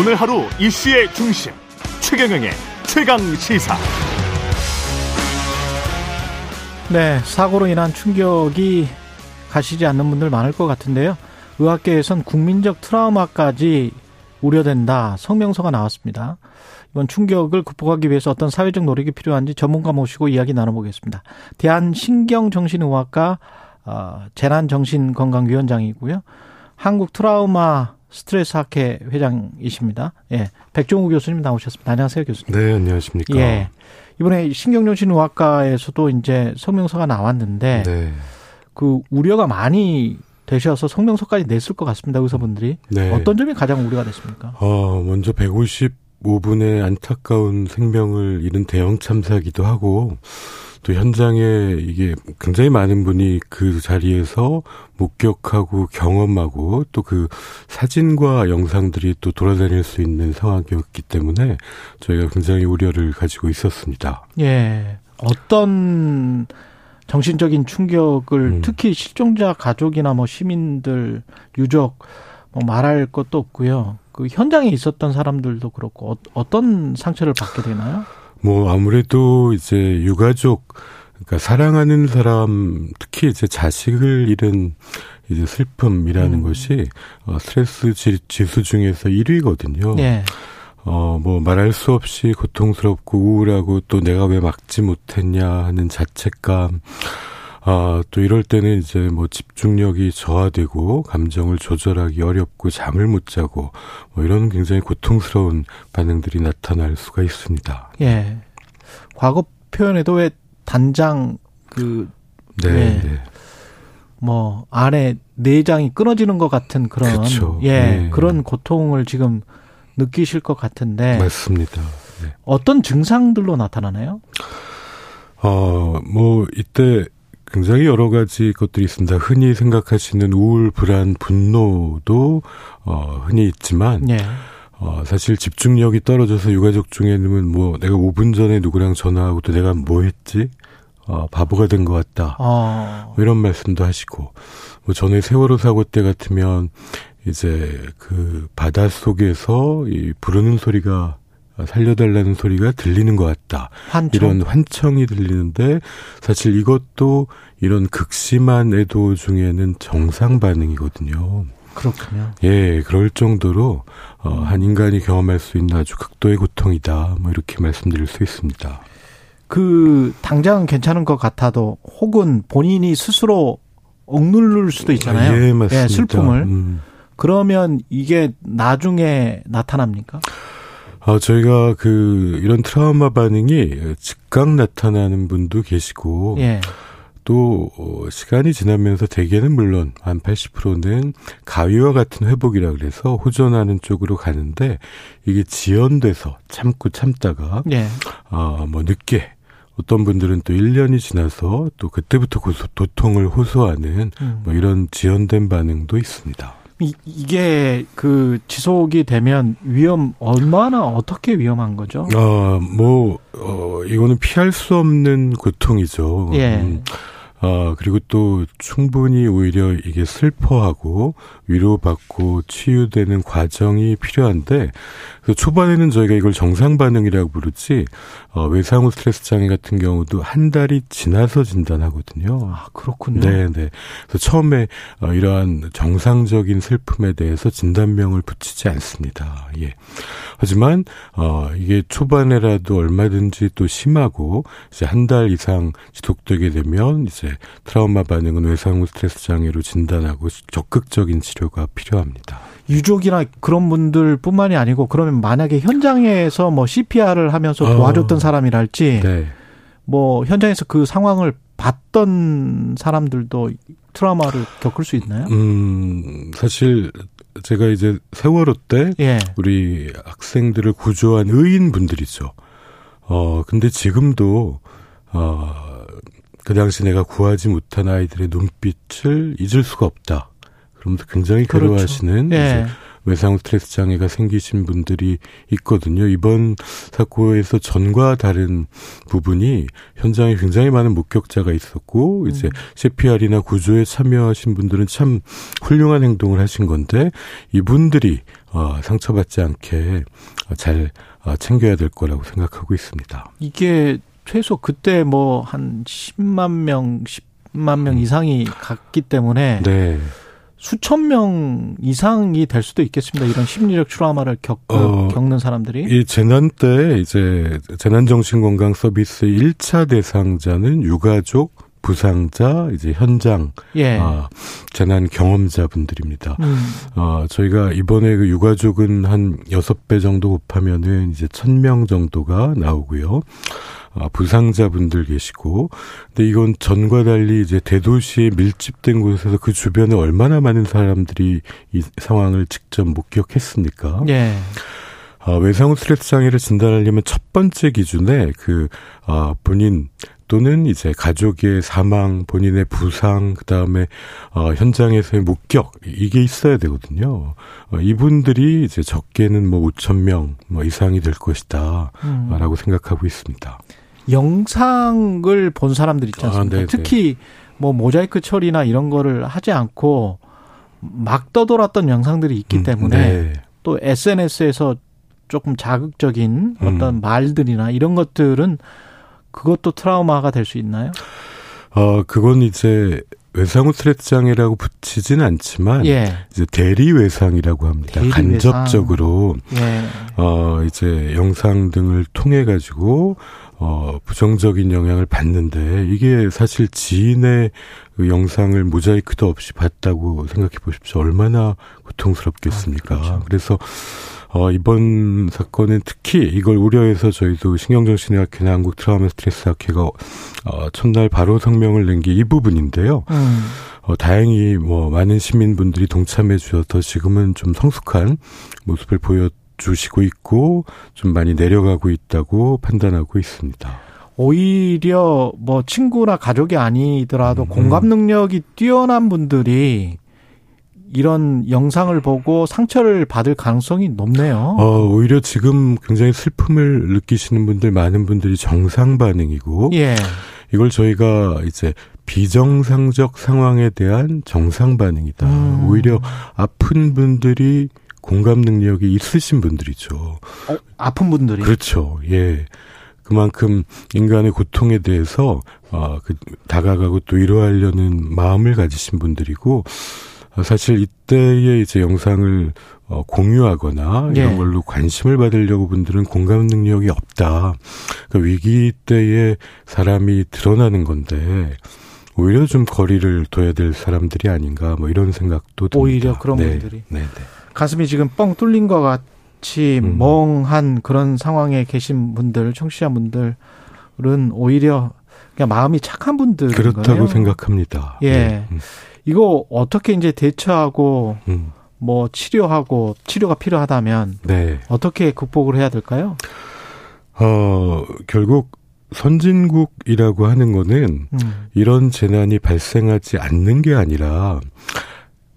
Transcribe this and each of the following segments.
오늘 하루 이슈의 중심 최경영의 최강 시사. 네, 사고로 인한 충격이 가시지 않는 분들 많을 것 같은데요. 의학계에선 국민적 트라우마까지 우려된다 성명서가 나왔습니다. 이번 충격을 극복하기 위해서 어떤 사회적 노력이 필요한지 전문가 모시고 이야기 나눠보겠습니다. 대한신경정신의학과 어, 재난정신건강위원장이고요. 한국 트라우마 스트레스 학회 회장이십니다. 예. 백종우 교수님 나오셨습니다. 안녕하세요, 교수님. 네, 안녕하십니까. 예. 이번에 신경정신의학과에서도 이제 성명서가 나왔는데 네. 그 우려가 많이 되셔서 성명서까지 냈을 것 같습니다. 의사분들이. 네. 어떤 점이 가장 우려가 됐습니까? 어, 먼저 155분의 안타까운 생명을 잃은 대형 참사기도 하고 또 현장에 이게 굉장히 많은 분이 그 자리에서 목격하고 경험하고 또 그 사진과 영상들이 또 돌아다닐 수 있는 상황이었기 때문에 저희가 굉장히 우려를 가지고 있었습니다. 예. 어떤 정신적인 충격을 음. 특히 실종자 가족이나 뭐 시민들 유족 뭐 말할 것도 없고요. 그 현장에 있었던 사람들도 그렇고 어, 떤 상처를 받게 되나요? 뭐 아무래도 이제 유가족 그러니까 사랑하는 사람 특히 이제 자식을 잃은 이제 슬픔이라는 음. 것이 어, 스트레스 지, 수 중에서 1위거든요. 네. 어, 뭐 말할 수 없이 고통스럽고 우울하고 또 내가 왜 막지 못했냐 하는 자책감. 아, 또 이럴 때는 이제 뭐 집중력이 저하되고 감정을 조절하기 어렵고 잠을 못 자고 뭐 이런 굉장히 고통스러운 반응들이 나타날 수가 있습니다. 예. 과거 표현에도 왜 단장 그 네, 네. 네. 뭐 안에 내장이 끊어지는 것 같은 그런 그렇죠. 예, 네. 그런 고통을 지금 느끼실 것 같은데 맞습니다. 네. 어떤 증상들로 나타나나요? 어, 뭐 이때 굉장히 여러 가지 것들이 있습니다. 흔히 생각하시는 우울, 불안, 분노도 어, 흔히 있지만 네. 어, 사실 집중력이 떨어져서 유가족 중에는 뭐 내가 5분 전에 누구랑 전화하고 또 내가 뭐 했지? 어, 바보가 된 것 같다. 어. 뭐 이런 말씀도 하시고 뭐 전에 세월호 사고 때 같으면 이제 그 바다 속에서 이 부르는 소리가 살려달라는 소리가 들리는 것 같다. 환청. 이런 환청이 들리는데 사실 이것도 이런 극심한 애도 중에는 정상 반응이거든요. 그렇군요. 예, 그럴 정도로 어, 한 인간이 경험할 수 있는 아주 극도의 고통이다. 뭐 이렇게 말씀드릴 수 있습니다. 그 당장은 괜찮은 것 같아도 혹은 본인이 스스로 억누를 수도 있잖아요. 예, 맞습니다. 예, 슬픔을. 음. 그러면 이게 나중에 나타납니까? 아, 저희가 그 이런 트라우마 반응이 즉각 나타나는 분도 계시고 예. 또 어, 시간이 지나면서 대개는 물론 한 80%는 가위와 같은 회복이라 그래서 호전하는 쪽으로 가는데 이게 지연돼서 참고 참다가 예. 아뭐 늦게 어떤 분들은 또 1년이 지나서 또 그때부터 고소, 도통을 호소하는 음. 뭐 이런 지연된 반응도 있습니다. 이, 이게 그 지속이 되면 위험 얼마나 어떻게 위험한 거죠? 어, 뭐 어, 이거는 피할 수 없는 고통이죠. 예. 음. 아, 그리고 또 충분히 오히려 이게 슬퍼하고 위로받고 치유되는 과정이 필요한데, 그 초반에는 저희가 이걸 정상 반응이라고 부르지, 어, 외상후 스트레스 장애 같은 경우도 한 달이 지나서 진단하거든요. 아, 그렇군요. 네, 네. 그래서 처음에 어, 이러한 정상적인 슬픔에 대해서 진단명을 붙이지 않습니다. 예. 하지만, 어, 이게 초반에라도 얼마든지 또 심하고, 이제 한 달 이상 지속되게 되면, 이제 트라우마 반응은 외상 후 스트레스 장애로 진단하고 적극적인 치료가 필요합니다. 유족이나 그런 분들뿐만이 아니고 그러면 만약에 현장에서 뭐 CPR을 하면서 어. 도와줬던 어, 사람이랄지 네. 뭐 현장에서 그 상황을 봤던 사람들도 트라우마를 겪을 수 있나요? 음, 사실 제가 이제 세월호 때 예. 우리 학생들을 구조한 의인분들이죠. 어, 근데 지금도 어, 그 당시 내가 구하지 못한 아이들의 눈빛을 잊을 수가 없다. 그러면서 굉장히 그렇죠. 괴로워하시는 그렇죠. 예. 외상 스트레스 장애가 생기신 분들이 있거든요. 이번 사고에서 전과 다른 부분이 현장에 굉장히 많은 목격자가 있었고 음. 이제 CPR이나 구조에 참여하신 분들은 참 훌륭한 행동을 하신 건데 이분들이 어, 상처받지 않게 잘 어, 챙겨야 될 거라고 생각하고 있습니다. 이게 최소 그때 뭐 한 10만 명, 10만 명 음. 이상이 갔기 때문에 네. 수천 명 이상이 될 수도 있겠습니다. 이런 심리적 트라우마를 겪, 어, 겪는 사람들이. 이 재난 때 이제 재난정신건강 서비스 1차 대상자는 유가족, 부상자, 이제 현장, 예. 아, 재난 경험자분들입니다. 음. 어, 저희가 이번에 그 유가족은 한 여섯 배 정도 곱하면은 이제 천 명 정도가 나오고요. 아, 부상자분들 계시고, 근데 이건 전과 달리 이제 대도시에 밀집된 곳에서 그 주변에 얼마나 많은 사람들이 이 상황을 직접 목격했습니까? 예. 아, 외상후 스트레스 장애를 진단하려면 첫 번째 기준에 그, 아, 본인 또는 이제 가족의 사망, 본인의 부상, 그 다음에 어, 현장에서의 목격 이게 있어야 되거든요. 어, 이분들이 이제 적게는 뭐 5천 명 뭐 이상이 될 것이다라고 음. 생각하고 있습니다. 영상을 본 사람들 있지 않습니까? 아, 특히 뭐 모자이크 처리나 이런 거를 하지 않고 막 떠돌았던 영상들이 있기 음, 때문에 네. 또 SNS에서 조금 자극적인 어떤 음. 말들이나 이런 것들은 그것도 트라우마가 될 수 있나요? 어, 그건 이제 외상후 스트레스 장애라고 붙이진 않지만 예. 이제 대리 외상이라고 합니다. 대리 간접적으로 외상. 예. 어 이제 영상 등을 통해 가지고 어, 부정적인 영향을 받는데 이게 사실 지인의 그 영상을 모자이크도 없이 봤다고 생각해 보십시오. 얼마나 고통스럽겠습니까? 아, 그렇죠. 그래서 어, 이번 사건은 특히 이걸 우려해서 저희도 신경정신의학회나 한국 트라우마 스트레스 학회가 어, 첫날 바로 성명을 낸 게 이 부분인데요. 음. 어, 다행히 뭐 많은 시민분들이 동참해 주셔서 지금은 좀 성숙한 모습을 보여 주시고 있고 좀 많이 내려가고 있다고 판단하고 있습니다. 오히려 뭐 친구나 가족이 아니더라도 음. 공감 능력이 뛰어난 분들이 이런 영상을 보고 상처를 받을 가능성이 높네요. 어, 오히려 지금 굉장히 슬픔을 느끼시는 분들 많은 분들이 정상 반응이고 예. 이걸 저희가 이제 비정상적 상황에 대한 정상 반응이다. 음. 오히려 아픈 분들이 공감 능력이 있으신 분들이죠. 어, 아픈 분들이 그렇죠. 예. 그만큼 인간의 고통에 대해서 어, 그, 다가가고 또 위로하려는 마음을 가지신 분들이고 어, 사실 이때에 이제 영상을 어, 공유하거나 이런 예. 걸로 관심을 받으려고 분들은 공감 능력이 없다. 그 위기 때에 사람이 드러나는 건데 오히려 좀 거리를 둬야 될 사람들이 아닌가 뭐 이런 생각도 듭니다. 오히려 그런 네. 분들이. 네, 네. 가슴이 지금 뻥 뚫린 것 같이 음. 멍한 그런 상황에 계신 분들, 청취자분들은 오히려 그냥 마음이 착한 분들 그렇다고 생각합니다. 예. 네. 음. 이거 어떻게 이제 대처하고 음. 뭐 치료하고 치료가 필요하다면 네. 어떻게 극복을 해야 될까요? 어, 결국 선진국이라고 하는 거는 음. 이런 재난이 발생하지 않는 게 아니라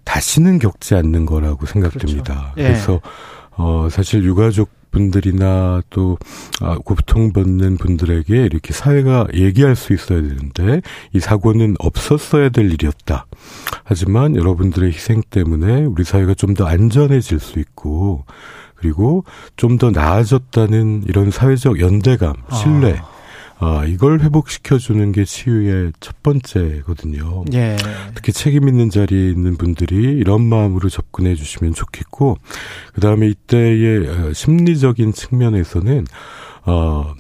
다시는 겪지 않는 거라고 생각됩니다. 그렇죠. 예. 그래서 어 사실 유가족 분들이나 또 아, 고통받는 분들에게 이렇게 사회가 얘기할 수 있어야 되는데 이 사고는 없었어야 될 일이었다. 하지만 여러분들의 희생 때문에 우리 사회가 좀 더 안전해질 수 있고 그리고 좀 더 나아졌다는 이런 사회적 연대감, 신뢰 아. 아, 이걸 회복시켜주는 게 치유의 첫 번째거든요. 예. 특히 책임 있는 자리에 있는 분들이 이런 마음으로 접근해 주시면 좋겠고, 그 다음에 이때의 어, 심리적인 측면에서는, 어,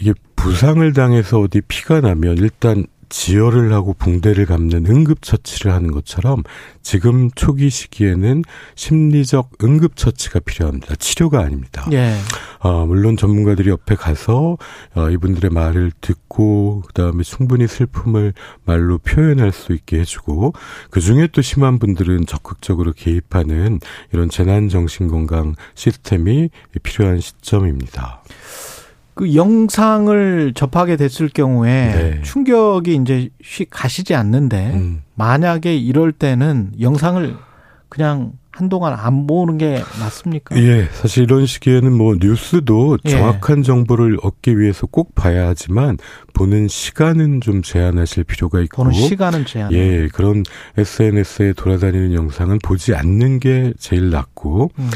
이게 부상을 당해서 어디 피가 나면 일단 지혈을 하고 붕대를 감는 응급처치를 하는 것처럼 지금 초기 시기에는 심리적 응급처치가 필요합니다. 치료가 아닙니다. 예. 어, 물론 전문가들이 옆에 가서 어, 이분들의 말을 듣고 그다음에 충분히 슬픔을 말로 표현할 수 있게 해주고 그중에 또 심한 분들은 적극적으로 개입하는 이런 재난정신건강 시스템이 필요한 시점입니다. 그 영상을 접하게 됐을 경우에 네. 충격이 이제 쉬 가시지 않는데 음. 만약에 이럴 때는 영상을 그냥 한동안 안 보는 게 맞습니까? 예, 사실 이런 시기에는 뭐 뉴스도 예. 정확한 예. 정보를 얻기 위해서 꼭 봐야 하지만 보는 시간은 좀 제한하실 필요가 있고 보는 시간은 제한. 예, 그런 SNS에 돌아다니는 영상은 보지 않는 게 제일 낫고 음.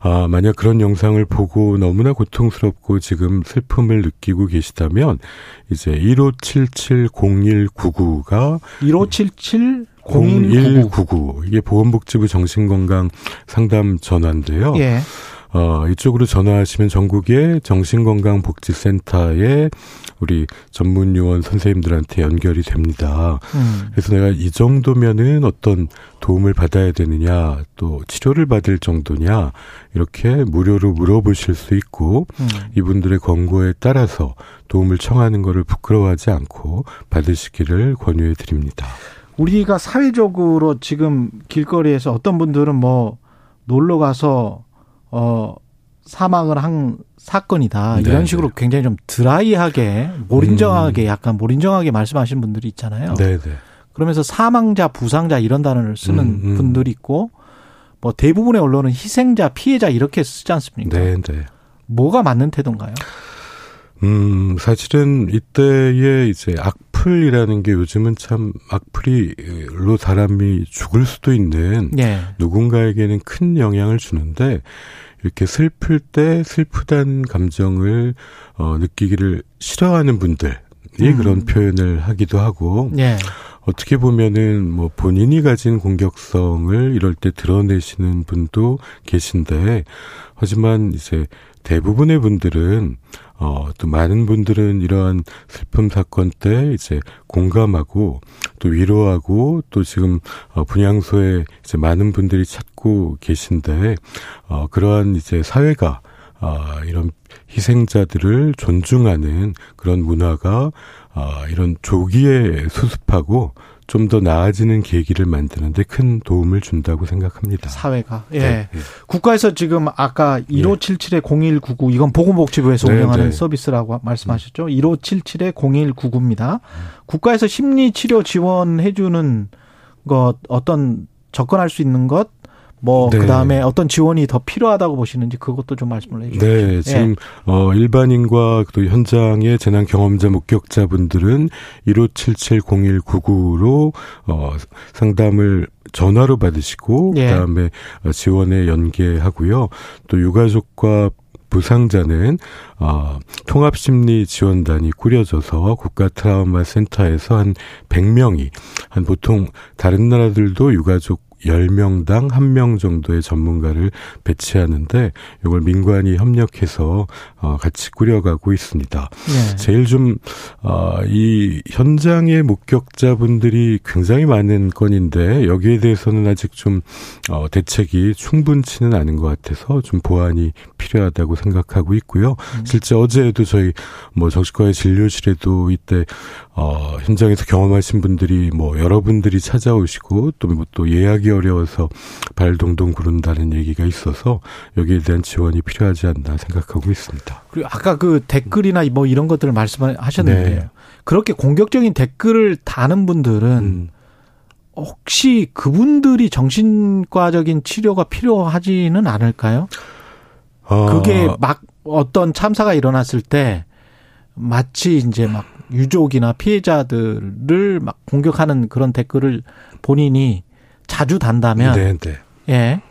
아, 만약 그런 영상을 보고 너무나 고통스럽고 지금 슬픔을 느끼고 계시다면 이제 15770199가 1577 0199 이게 보건복지부 정신건강 상담 전화인데요. 예. 어, 이쪽으로 전화하시면 전국의 정신건강복지센터에 우리 전문 요원 선생님들한테 연결이 됩니다. 음. 그래서 내가 이 정도면은 어떤 도움을 받아야 되느냐, 또 치료를 받을 정도냐, 이렇게 무료로 물어보실 수 있고, 음. 이분들의 권고에 따라서 도움을 청하는 것을 부끄러워하지 않고 받으시기를 권유해 드립니다. 우리가 사회적으로 지금 길거리에서 어떤 분들은 뭐 놀러 가서 어 사망을 한 사건이다. 이런 네 식으로 굉장히 좀 드라이하게 몰인정하게 음. 약간 몰인정하게 말씀하시는 분들이 있잖아요. 네네. 그러면서 사망자, 부상자 이런 단어를 쓰는 음, 음. 분들이 있고 뭐 대부분의 언론은 희생자, 피해자 이렇게 쓰지 않습니까? 네, 네. 뭐가 맞는 태도인가요? 음, 사실은 이때에 이제 악 플이라는 게 요즘은 참 악플이로 사람이 죽을 수도 있는 네. 누군가에게는 큰 영향을 주는데 이렇게 슬플 때 슬프다는 감정을 어, 느끼기를 싫어하는 분들 이 음. 그런 표현을 하기도 하고 네. 어떻게 보면은 뭐 본인이 가진 공격성을 이럴 때 드러내시는 분도 계신데 하지만 이제 대부분의 분들은 어, 또 많은 분들은 이러한 슬픔 사건 때 이제 공감하고 또 위로하고 또 지금 어, 분향소에 이제 많은 분들이 찾고 계신데 어, 그러한 이제 사회가 어, 이런 희생자들을 존중하는 그런 문화가 어, 이런 조기에 수습하고 좀 더 나아지는 계기를 만드는데 큰 도움을 준다고 생각합니다. 사회가. 예. 네. 네. 국가에서 지금 아까 1577에 0199 이건 보건복지부에서 네, 운영하는 네. 서비스라고 말씀하셨죠. 1577에 0199입니다. 국가에서 심리치료 지원해 주는 것 어떤 접근할 수 있는 것 뭐, 네. 그 다음에 어떤 지원이 더 필요하다고 보시는지 그것도 좀 말씀을 해 주시죠. 네. 지금, 네. 어, 일반인과 또 현장의 재난 경험자 목격자분들은 15770199로, 어, 상담을 전화로 받으시고, 예. 그 다음에 지원에 연계하고요. 또 유가족과 부상자는 어, 통합심리지원단이 꾸려져서 국가 트라우마 센터에서 한 100명이 한 보통 다른 나라들도 유가족 10명당 1명 정도의 전문가를 배치하는데 이걸 민관이 협력해서 어 같이 꾸려가고 있습니다. 네. 제일 좀이 어 현장의 목격자분들이 굉장히 많은 건인데 여기에 대해서는 아직 좀 어, 대책이 충분치는 않은 것 같아서 좀 보완이 필요하다고 생각하고 있고요. 음. 실제 어제도 저희 뭐 정신과의 진료실에도 이때 어 현장에서 경험하신 분들이 뭐 여러분들이 찾아오시고 또또 뭐 예약이 어려워서 발 동동 구른다는 얘기가 있어서 여기에 대한 지원이 필요하지 않나 생각하고 있습니다. 그리고 아까 그 댓글이나 뭐 이런 것들을 말씀하셨는데 네. 그렇게 공격적인 댓글을 다는 분들은 음. 혹시 그분들이 정신과적인 치료가 필요하지는 않을까요? 아. 그게 막 어떤 참사가 일어났을 때 마치 이제 막 유족이나 피해자들을 막 공격하는 그런 댓글을 본인이 자주 단다면 네, 네. 예.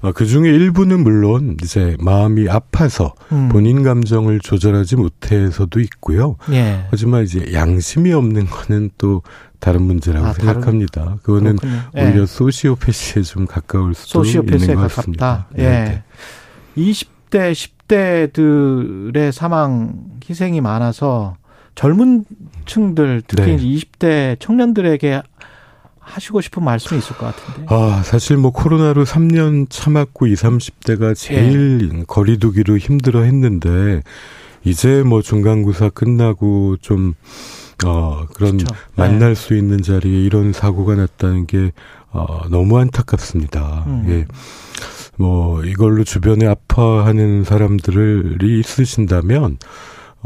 어, 그 중에 일부는 물론 이제 마음이 아파서 음. 본인 감정을 조절하지 못해서도 있고요. 예. 하지만 이제 양심이 없는 거는 또 다른 문제라고 아, 생각합니다. 다른, 그거는 그렇군요. 오히려 예. 소시오패시에 좀 가까울 수도 있는 것 같습니다. 예. 네, 20대, 10대들의 사망 희생이 많아서 젊은 층들 특히 네. 20대 청년들에게 하시고 싶은 말씀이 있을 것 같은데. 아, 사실 뭐 코로나로 3년 참았고 20, 30대가 제일 예. 거리두기로 힘들어 했는데 이제 뭐 중간고사 끝나고 좀 어, 그런 그렇죠. 만날 네. 수 있는 자리에 이런 사고가 났다는 게 어, 너무 안타깝습니다. 음. 예. 뭐 이걸로 주변에 아파하는 사람들이 있으신다면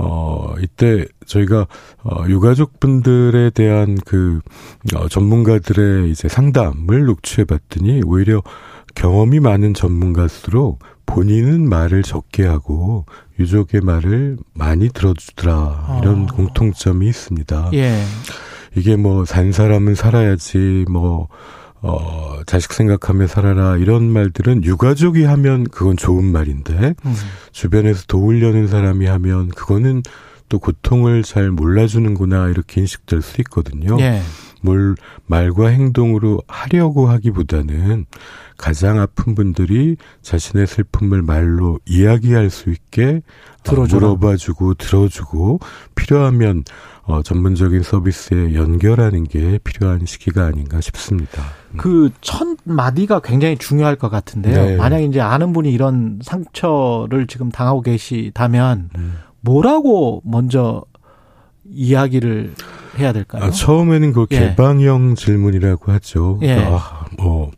어, 이때 저희가 어, 유가족분들에 대한 그 어, 전문가들의 이제 상담을 녹취해 봤더니 오히려 경험이 많은 전문가일수록 본인은 말을 적게 하고 유족의 말을 많이 들어주더라 이런 어. 공통점이 있습니다. 예. 이게 뭐 산 사람은 살아야지 뭐 어, 자식 생각하며 살아라 이런 말들은 유가족이 하면 그건 좋은 말인데 음. 주변에서 도우려는 사람이 하면 그거는 또 고통을 잘 몰라주는구나 이렇게 인식될 수 있거든요. 예. 뭘 말과 행동으로 하려고 하기보다는 가장 아픈 분들이 자신의 슬픔을 말로 이야기할 수 있게 들어줘라. 물어봐주고 들어주고 필요하면 어, 전문적인 서비스에 연결하는 게 필요한 시기가 아닌가 싶습니다. 음. 그첫 마디가 굉장히 중요할 것 같은데요. 네. 만약 이제 아는 분이 이런 상처를 지금 당하고 계시다면 음. 뭐라고 먼저 이야기를 해야 될까요? 아, 처음에는 그 예. 개방형 질문이라고 하죠. 예. 아, 뭐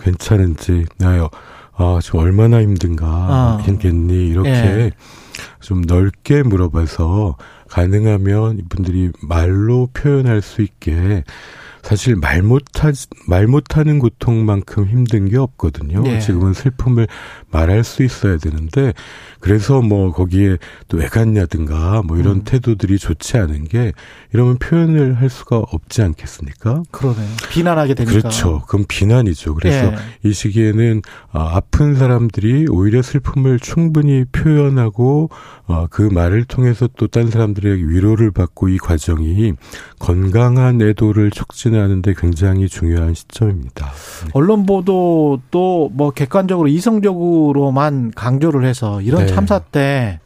괜찮은지 나요. 아, 지금 얼마나 힘든가, 아. 힘겠니? 이렇게 예. 좀 넓게 물어봐서 가능하면 이분들이 말로 표현할 수 있게 사실 말 못하 말 못하는 고통만큼 힘든 게 없거든요. 네. 지금은 슬픔을 말할 수 있어야 되는데 그래서 뭐 거기에 또 왜 갔냐든가 뭐 이런 음. 태도들이 좋지 않은 게 이러면 표현을 할 수가 없지 않겠습니까? 그러네요. 비난하게 되니까. 그렇죠. 그럼 비난이죠. 그래서 네. 이 시기에는 아, 아픈 사람들이 오히려 슬픔을 충분히 표현하고 어, 그 말을 통해서 또 딴 사람들에게 위로를 받고 이 과정이 건강한 애도를 촉진 하는데 굉장히 중요한 시점입니다. 언론 보도도 뭐 객관적으로 이성적으로만 강조를 해서 이런 네. 참사 때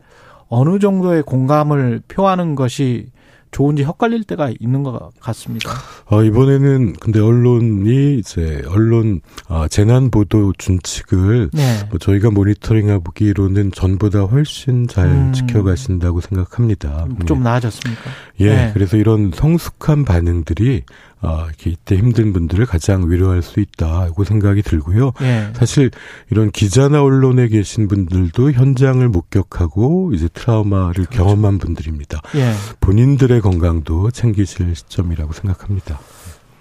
어느 정도의 공감을 표하는 것이 좋은지 헷갈릴 때가 있는 것 같습니다. 어, 이번에는 근데 언론이 이제 언론 어, 재난 보도 준칙을 네. 뭐 저희가 모니터링해 보기로는 전보다 훨씬 잘 음. 지켜가신다고 생각합니다. 좀 네. 나아졌습니까? 예, 네. 그래서 이런 성숙한 반응들이 아, 이렇게 이때 힘든 분들을 가장 위로할 수 있다고 생각이 들고요. 예. 사실 이런 기자나 언론에 계신 분들도 현장을 목격하고 이제 트라우마를 그렇죠. 경험한 분들입니다. 예. 본인들의 건강도 챙기실 시점이라고 생각합니다.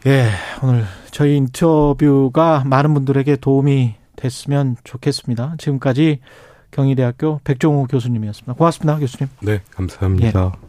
예, 오늘 저희 인터뷰가 많은 분들에게 도움이 됐으면 좋겠습니다. 지금까지 경희대학교 백종호 교수님이었습니다. 고맙습니다, 교수님. 네, 감사합니다. 예.